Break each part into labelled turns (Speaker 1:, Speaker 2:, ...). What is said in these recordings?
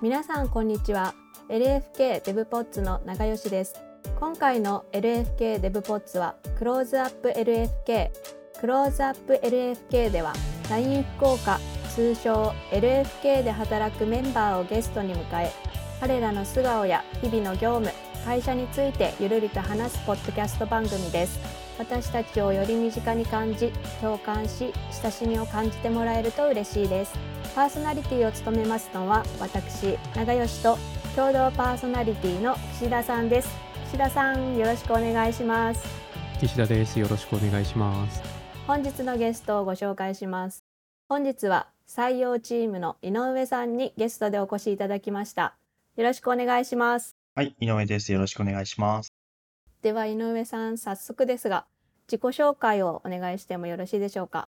Speaker 1: 皆さんこんにちは。LFK デブポッツの長吉です。今回の LFK デブポッツはクローズアップ LFK クローズアップ LFK では LINE 福岡通称 LFK で働くメンバーをゲストに迎え彼らの素顔や日々の業務会社についてゆるりと話すポッドキャスト番組です。私たちをより身近に感じ共感し親しみを感じてもらえると嬉しいです。パーソナリティを務めますのは私長吉と共同パーソナリティの岸田さんです。岸田さんよろしくお願いします。
Speaker 2: 岸田です。よろしくお願いします。
Speaker 1: 本日のゲストをご紹介します。本日は採用チームの井上さんにゲストでお越しいただきました。よろしくお願いします。
Speaker 3: はい、井上です。よろしくお願いします。
Speaker 1: では井上さん早速ですが自己紹介をお願いしてもよろしいでしょうか？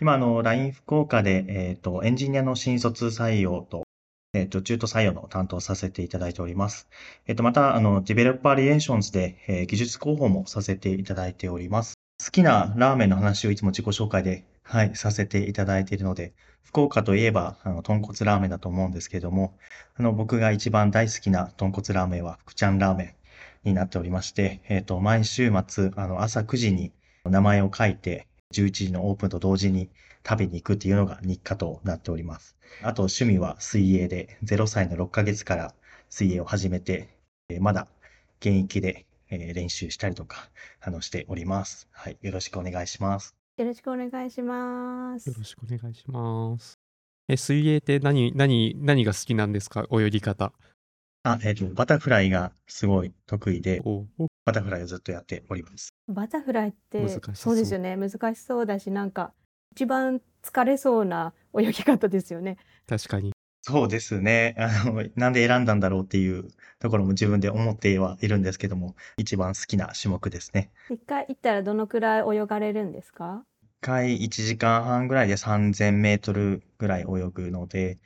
Speaker 3: 今、あの、LINE 福岡で、えっと、エンジニアの新卒採用と、えっと、中途採用の担当させていただいております。えっと、また、あの、 Developer Relations で、えー技術広報もさせていただいております。好きなラーメンの話をいつも自己紹介で、はい、させていただいているので、福岡といえば、あの、豚骨ラーメンだと思うんですけれども、あの、僕が一番大好きな豚骨ラーメンは、福ちゃんラーメンになっておりまして、えっと、毎週末、あの、朝9時に名前を書いて、11時のオープンと同時に食べに行くっていうのが日課となっております。あと趣味は水泳で0歳の6ヶ月から水泳を始めて、えーまだ現役でえー練習したりとか、あの、しております。はい。よろしくお願いします。
Speaker 1: よろしくお願いします
Speaker 2: よろしくお願いしますえ水泳って何何何が好きなんですか？泳ぎ方
Speaker 3: あ、えっと、バタフライがすごい得意で、バタフライをずっとやっております。
Speaker 1: バタフライって
Speaker 2: 難しそう
Speaker 1: そうですよね難しそうだしなんか一番疲れそうな泳ぎ方ですよね
Speaker 2: 確かに
Speaker 3: そうですね。あの、なんで選んだんだろうっていうところも自分で思ってはいるんですけども、一番好きな種目ですね。
Speaker 1: 一回行ったらどのくらい泳がれるんですか
Speaker 3: ？1回1時間半ぐらいで3000メートルぐらい泳ぐので、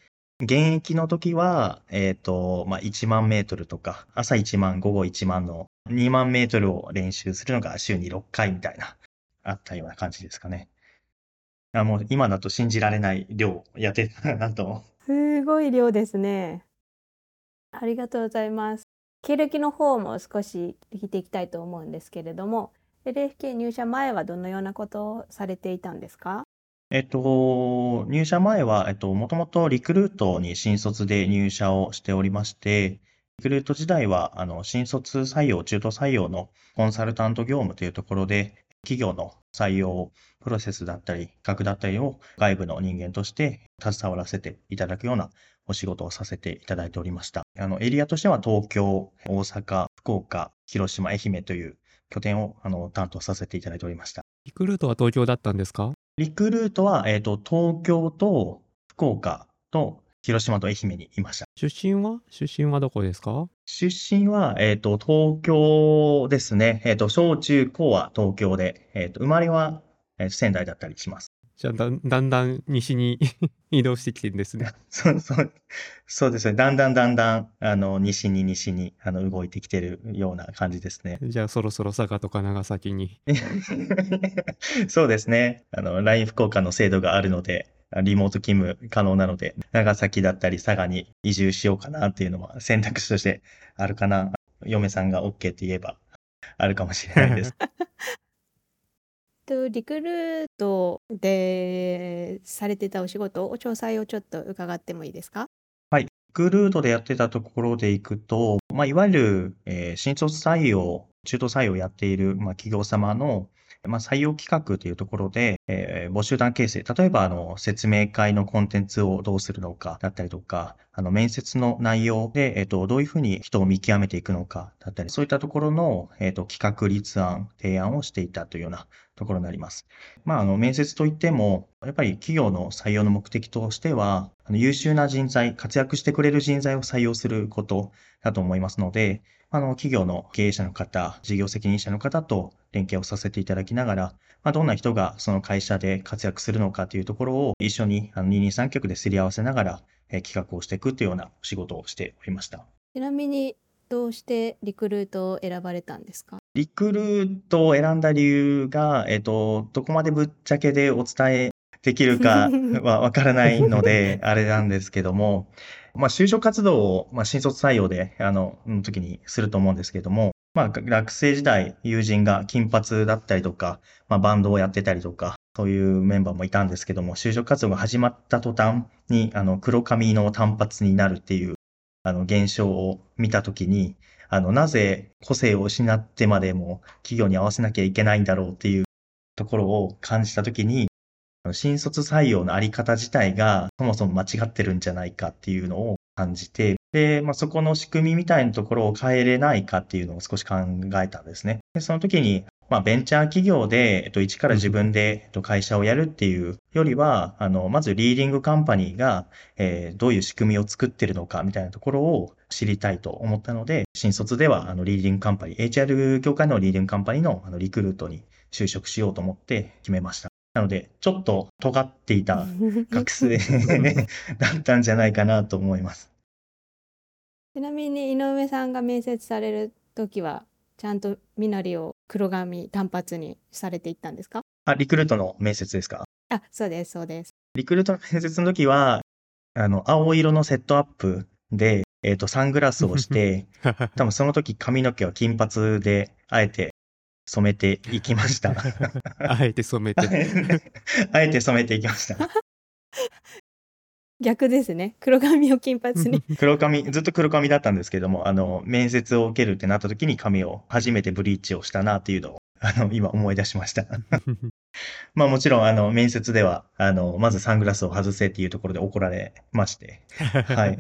Speaker 3: 現役の時は、えっと、まあ、1万メートルとか、朝1万、午後1万の2万メートルを練習するのが週に6回みたいな、あったような感じですかね。あもう今だと信じられない量やってたなと。
Speaker 1: すごい量ですねありがとうございます経歴の方も少し聞いていきたいと思うんですけれども LFK 入社前はどのようなことをされていたんですか？
Speaker 3: えっと、入社前は、えっと、もともとリクルートに新卒で入社をしておりまして、リクルート時代は、あの、新卒採用、中途採用のコンサルタント業務というところで、企業の採用プロセスだったり、企画だったりを外部の人間として携わらせていただくようなお仕事をさせていただいておりました。あの、エリアとしては東京、大阪、福岡、広島、愛媛という拠点を、あの、担当させていただいておりました。
Speaker 2: リクルートは東京だったんですか？
Speaker 3: リクルートは、えっと、東京と福岡と広島と愛媛にいました。
Speaker 2: 出身は？出身はどこですか？
Speaker 3: 出身は、えっと、東京ですね。えっと、小中高は東京で、えっと、生まれは、えっと仙台だったりします。
Speaker 2: じゃあだんだんだん西に 移動してきてるんですね
Speaker 3: そう、そう、そうですね。だんだんだんだん、あの、西に西に、あの、動いてきてるような感じですね。
Speaker 2: じゃあそろそろ佐賀とか長崎に
Speaker 3: そうですね。あの、LINE 福岡の制度があるので、リモート勤務可能なので、長崎だったり佐賀に移住しようかなっていうのは選択肢としてあるかな。嫁さんが OK って言えばあるかもしれないです。
Speaker 1: とリクルートでされてたお仕事を詳細をちょっと伺ってもいいですか？
Speaker 3: はい。グルートでやってたところでいくと、まあ、いわゆる、えー新卒採用、中途採用をやっている、まあ、企業様の、まあ、採用企画というところで、えー募集団形成、例えば、あの、説明会のコンテンツをどうするのかだったりとか、あの、面接の内容で、えっと、どういうふうに人を見極めていくのかだったり、そういったところの、えっと、企画立案、提案をしていたというようなところになります。まあ、あの、面接といっても、やっぱり企業の採用の目的としては、あの優秀な人材、活躍してくれる人材を採用することだと思いますので、あの、企業の経営者の方、事業責任者の方と連携をさせていただきながら、まあ、どんな人がその会社で活躍するのかというところを一緒にあの二人三脚ですり合わせながら、えー企画をしていくというようなお仕事をしておりました。
Speaker 1: ちなみにどうしてリクルートを選ばれたんですか？
Speaker 3: リクルートを選んだ理由が、えっと、どこまでぶっちゃけでお伝えできるかはわからないので、あれなんですけども、まあ、就職活動を、まあ、新卒採用で、あの、の時にすると思うんですけども、まあ、学生時代、友人が金髪だったりとか、まあ、バンドをやってたりとか、そういうメンバーもいたんですけども、就職活動が始まった途端に、あの、黒髪の単発になるっていう、あの、現象を見たときに、あの、なぜ個性を失ってまでも企業に合わせなきゃいけないんだろうっていうところを感じたときに、新卒採用のあり方自体がそもそも間違ってるんじゃないかっていうのを感じて、で、まあ、そこの仕組みみたいなところを変えれないかっていうのを少し考えたんですね。でその時に、まあ、ベンチャー企業で、えっと、一から自分で、えっと、会社をやるっていうよりは、あの、まずリーディングカンパニーが、えー、どういう仕組みを作ってるのかみたいなところを知りたいと思ったので、新卒では、あの、リーディングカンパニー、HR 業界のリーディングカンパニーの、あの、リクルートに就職しようと思って決めました。なので、ちょっと尖っていた 学生 だったんじゃないかなと思います。
Speaker 1: ちなみに井上さんが面接される時はちゃんと身なりを黒髪単発にされていったんですか？
Speaker 3: あ、リクルートの面接ですか？
Speaker 1: あ、そうです、そうです。
Speaker 3: リクルートの面接の時は、あの、青色のセットアップで、えっ、ー、と、サングラスをして、多分その時髪の毛は金髪で、あえて染めていきました。
Speaker 2: あえて染めて。
Speaker 3: あえて染めていきました。
Speaker 1: 逆ですね。黒髪を金髪に。
Speaker 3: 黒髪、ずっと黒髪だったんですけども、あの、面接を受けるってなった時に髪を初めてブリーチをしたなっていうのを、あの、今思い出しました。まあもちろん、あの、面接では、あの、まずサングラスを外せっていうところで怒られまして、はい。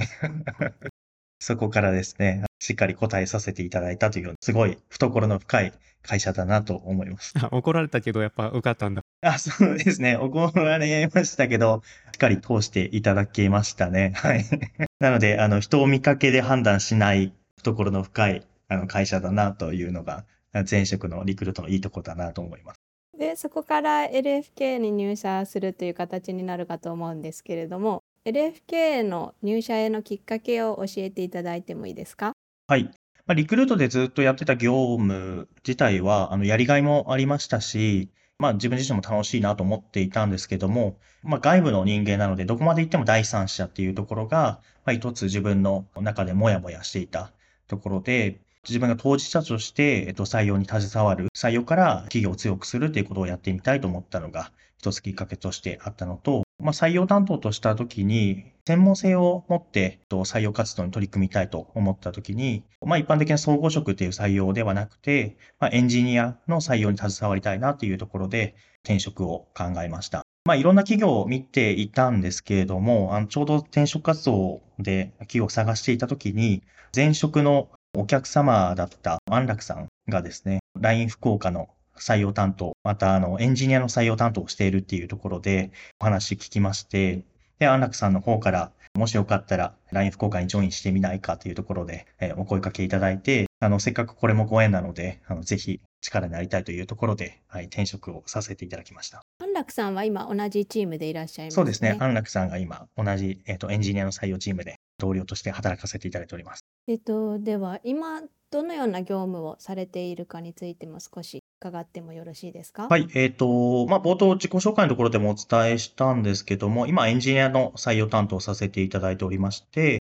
Speaker 3: そこからですね、しっかり答えさせていただいたという、すごい懐の深い会社だなと思います。
Speaker 2: 怒られたけど、やっぱ受かったんだ。
Speaker 3: あ、そうですね。怒られましたけど、しっかり通していただけましたね。はい。なので、あの、人を見かけで判断しない懐の深いあの会社だなというのが、前職のリクルートのいいところだなと思います。
Speaker 1: で、そこから LFK に入社するという形になるかと思うんですけれども、LFK の入社へのきっかけを教えていただいてもいいですか？
Speaker 3: はい。ま、リクルートでずっとやってた業務自体は、あの、やりがいもありましたし、まあ自分自身も楽しいなと思っていたんですけども、まあ外部の人間なのでどこまで行っても第三者っていうところが、まあ一つ自分の中でもやもやしていたところで、自分が当事者として、えっと、採用に携わる、採用から企業を強くするっていうことをやってみたいと思ったのが、一つきっかけとしてあったのと、まあ、採用担当としたときに、専門性を持って採用活動に取り組みたいと思ったときに、まあ、一般的な総合職っていう採用ではなくて、まあ、エンジニアの採用に携わりたいなっていうところで転職を考えました。まあ、いろんな企業を見ていたんですけれども、あのちょうど転職活動で企業を探していたときに、前職のお客様だった安楽さんがですね、LINE 福岡の採用担当、またあのエンジニアの採用担当をしているっていうところでお話聞きまして、で、安楽さんの方から、もしよかったら LINE 福岡にジョインしてみないかというところで、えー、お声かけいただいて、あの、せっかくこれもご縁なので、あのぜひ力になりたいというところで、はい、転職をさせていただきました。
Speaker 1: 安楽さんは今同じチームでいらっしゃいます、
Speaker 3: ね、そうですね。安楽さんが今同じ、えっ、ー、と、エンジニアの採用チームで同僚として働かせていただいております。
Speaker 1: えっと、では今どのような業務をされているかについても少し伺ってもよろしいですか？
Speaker 3: はい、えっ、ー、と、まあ、冒頭自己紹介のところでもお伝えしたんですけども、今エンジニアの採用担当させていただいておりまして、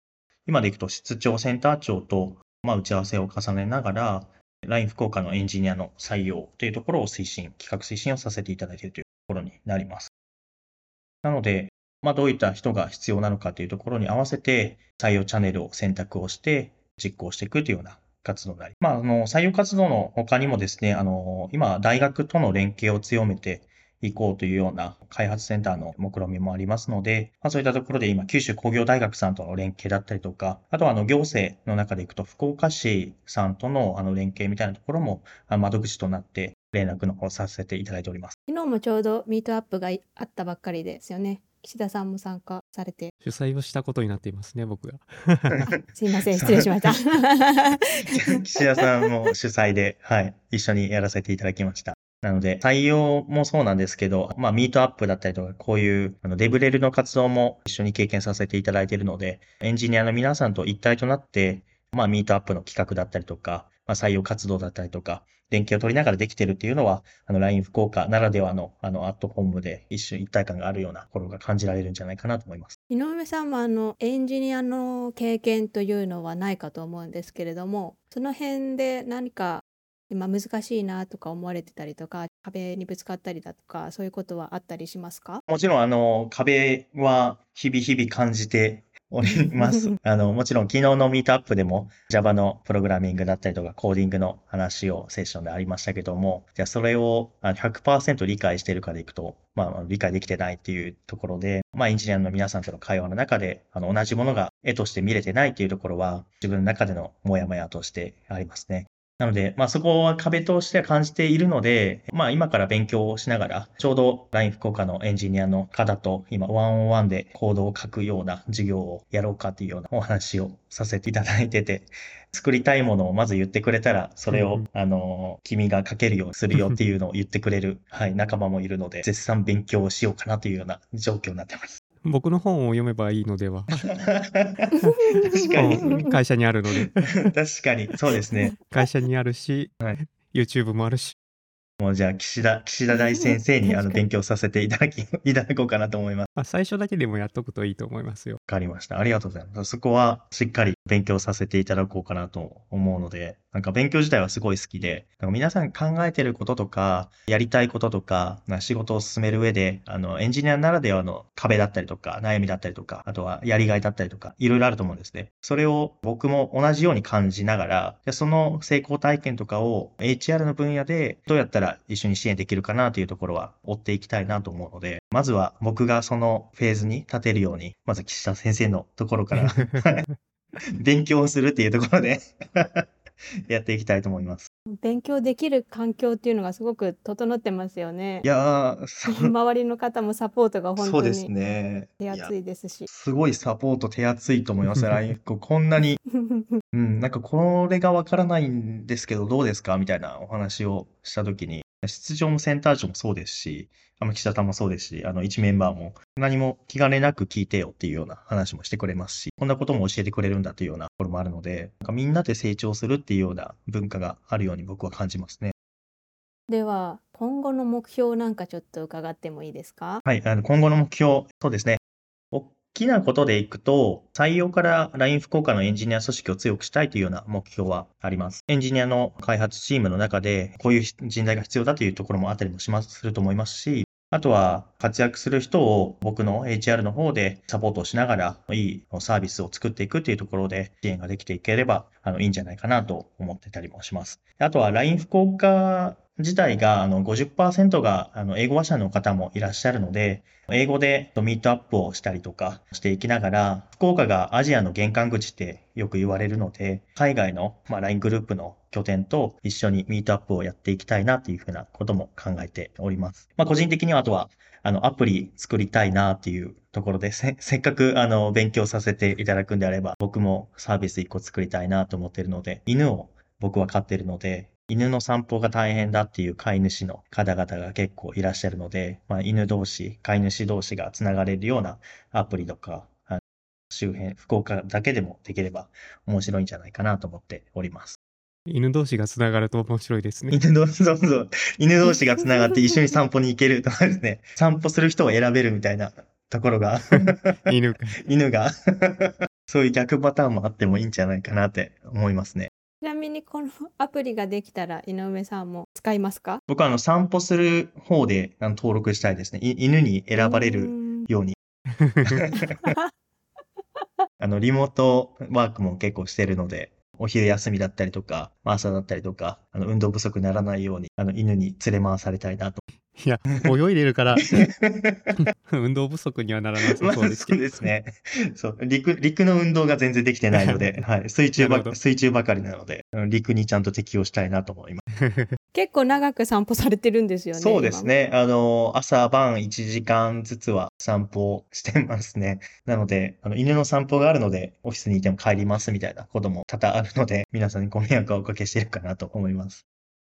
Speaker 3: 今でいくと室長、センター長と、まあ、打ち合わせを重ねながら、LINE 福岡のエンジニアの採用というところを推進、企画推進をさせていただいているというところになります。なので、まあ、どういった人が必要なのかというところに合わせて採用チャンネルを選択をして実行していくというような活動であり、まあ、あの、採用活動の他にもですね、あの、今、大学との連携を強めていこうというような開発センターの目論みもありますので、まあ、そういったところで今、九州工業大学さんとの連携だったりとか、あとはあの、行政の中でいくと、福岡市さんとのあの連携みたいなところも、窓口となって連絡の方させていただいております。
Speaker 1: 昨日もちょうどミートアップがあったばっかりですよね。岸田さんも参加されて。
Speaker 2: 主催をしたことになっていますね僕が。
Speaker 1: すいません 失礼しました。
Speaker 3: 岸田さんも主催ではい一緒にやらせていただきました。なので、採用もそうなんですけど、まあ、ミートアップだったりとか、こういうあのデブレルの活動も一緒に経験させていただいているので、エンジニアの皆さんと一体となって、まあ、ミートアップの企画だったりとか、まあ、採用活動だったりとか、連携を取りながらできてるっていうのは、あの、LINE 福岡ならではの、あの、アットホームで一瞬一体感があるようなところが感じられるんじゃないかなと思います。
Speaker 1: 井上さんもあのエンジニアの経験というのはないかと思うんですけれどもその辺で何か今難しいなとか思われてたりとか壁にぶつかったりだとかそういうことはあったりしますか？
Speaker 3: もちろん、あの、壁は日々日々感じております。あの、もちろん昨日のミートアップでも Java のプログラミングだったりとかコーディングの話をセッションでありましたけども、じゃあそれをあの100%理解しているかでいくと、まあ理解できてないっていうところで、まあエンジニアの皆さんとの会話の中で、あの同じものが絵として見れてないっていうところは自分の中でのモヤモヤとしてありますね。なので、まあそこは壁として感じているので、まあ今から勉強をしながら、ちょうど LINE 福岡のエンジニアの方と今ワンオンワンでコードを書くような授業をやろうかっていうようなお話をさせていただいてて、作りたいものをまず言ってくれたら、それを
Speaker 2: うん、
Speaker 3: あの、君が書けるようにするよっていうのを言ってくれる、はい、仲間もいるので、絶賛勉強をしようかなというような状況になってます。
Speaker 2: 僕の本を読めばいいのでは。
Speaker 3: 確かに。
Speaker 2: 本会社にあるので。
Speaker 3: 確かに。そうですね。
Speaker 2: 会社にあるし、
Speaker 3: はい
Speaker 2: YouTube もあるし。
Speaker 3: もうじゃあ、岸田、岸田大先生にあの勉強させていただき、いただこうかなと思います。
Speaker 2: まあ、最初だけでもやっとくといいと思いますよ。
Speaker 3: わかりました。ありがとうございます。そこはしっかり勉強させていただこうかなと思うので、なんか勉強自体はすごい好きで、なんか皆さん考えてることとか、やりたいこととか、まあ仕事を進める上で、あの、エンジニアならではの壁だったりとか、悩みだったりとか、あとはやりがいだったりとか、いろいろあると思うんですね。それを僕も同じように感じながら、でその成功体験とかを HR の分野でどうやったら一緒に支援できるかなというところは追っていきたいなと思うので、まずは僕がそのフェーズに立てるように、まず岸田先生のところから 勉強をするっていうところで やっていきたいと思います。
Speaker 1: 勉強できる環境っていうのがすごく整ってますよね
Speaker 3: い。や
Speaker 1: 周りの方もサポートが本当
Speaker 3: そうです
Speaker 1: に
Speaker 3: ね。
Speaker 1: 手厚いですし。
Speaker 3: すごいサポート手厚いと思います。LINE ここんなに、うん、なんかこれがわからないんですけどどうですか？みたいなお話をしたときに、出場のセンター長もそうですし、あの、岸田さんもそうですし、あの、一メンバーも何も気兼ねなく聞いてよっていうような話もしてくれますし、こんなことも教えてくれるんだというようなところもあるので、なんかみんなで成長するっていうような文化があるように僕は感じますね。
Speaker 1: では今後の目標なんかちょっと伺ってもいいですか？
Speaker 3: はい、あの、今後の目標、そうですね。大きなことでいくと、採用から LINE 福岡のエンジニア組織を強くしたいというような目標はあります。エンジニアの開発チームの中で、こういう人材が必要だというところもあったりもします、すると思いますし、あとは活躍する人を僕の HR の方でサポートをしながら、いいサービスを作っていくというところで支援ができていければ、あの、いいんじゃないかなと思ってたりもします。あとは LINE 福岡自体があの50%があの英語話者の方もいらっしゃるので、英語でミートアップをしたりとかしていきながら、福岡がアジアの玄関口ってよく言われるので、海外の、ま、LINE グループの拠点と一緒にミートアップをやっていきたいなっていうふうなことも考えております。まあ、個人的にはあとは、あの、アプリ作りたいなっていうところで、せせっかくあの、勉強させていただくんであれば、僕もサービス一個作りたいなと思っているので、犬を僕は飼ってるので、犬の散歩が大変だっていう飼い主の方々が結構いらっしゃるので、まあ、犬同士、飼い主同士がつながれるようなアプリとか、あの周辺、福岡だけでもできれば面白いんじゃないかなと思っております。
Speaker 2: 犬同士がつながると面白いですね。
Speaker 3: 犬同士、そうそう、犬同士がつながって一緒に散歩に行けるとかですね、散歩する人を選べるみたいなところが、
Speaker 2: 犬か。
Speaker 3: 犬が、そういう逆パターンもあってもいいんじゃないかなって思いますね。
Speaker 1: ちなみにこのアプリができたら井上さんも使いますか？
Speaker 3: 僕はあの散歩する方で登録したいですね。い犬に選ばれる
Speaker 1: うん
Speaker 3: ように。あの、リモートワークも結構してるので、お昼休みだったりとか、まあ朝だったりとか、あの、運動不足にならないように、あの、犬に連れ回されたいなと。
Speaker 2: いや、泳いでるから、運動不足にはならなさ
Speaker 3: まあ、
Speaker 2: そうですけど。
Speaker 3: そうですね。そう、陸、陸の運動が全然できてないので、はい、水中ば、水中ばかりなので、陸にちゃんと適応したいなと思います。
Speaker 1: 結構長く散歩されてるんですよね
Speaker 3: そうですね。あの、朝晩1時間ずつは散歩してますね。なので、あの、犬の散歩があるので、オフィスにいても帰りますみたいなことも多々あるので、皆さんにご迷惑をおかけしてるかなと思います。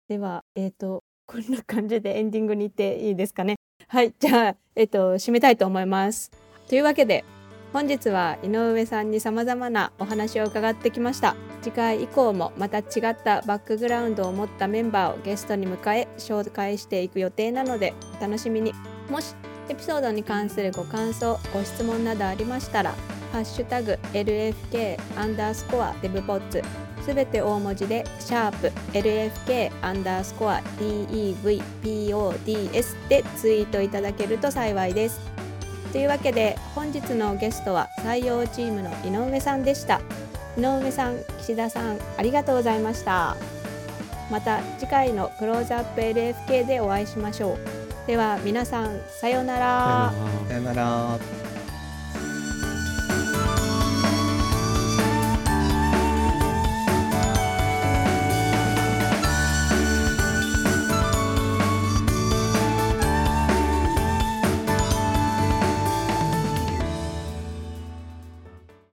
Speaker 1: 今ではえっ、とこんな感じでエンディングに行っていいですかね。はいじゃあえっ、と締めたいと思います。というわけで本日は井上さんに様々なお話を伺ってきました。次回以降もまた違ったバックグラウンドを持ったメンバーをゲストに迎え紹介していく予定なのでお楽しみに。もしエピソードに関するご感想ご質問などありましたら「ハッシュタグ #LFK アンダースコアデブポッツ」すべて大文字でシャープ LFK アンダースコア DEVPODS でツイートいただけると幸いです。というわけで本日のゲストは採用チームの井上さんでした。井上さん、岸田さん、ありがとうございました。また次回のクローズアップ LFK でお会いしましょう。では皆さん、さようなら。
Speaker 2: さよなら
Speaker 3: さよなら。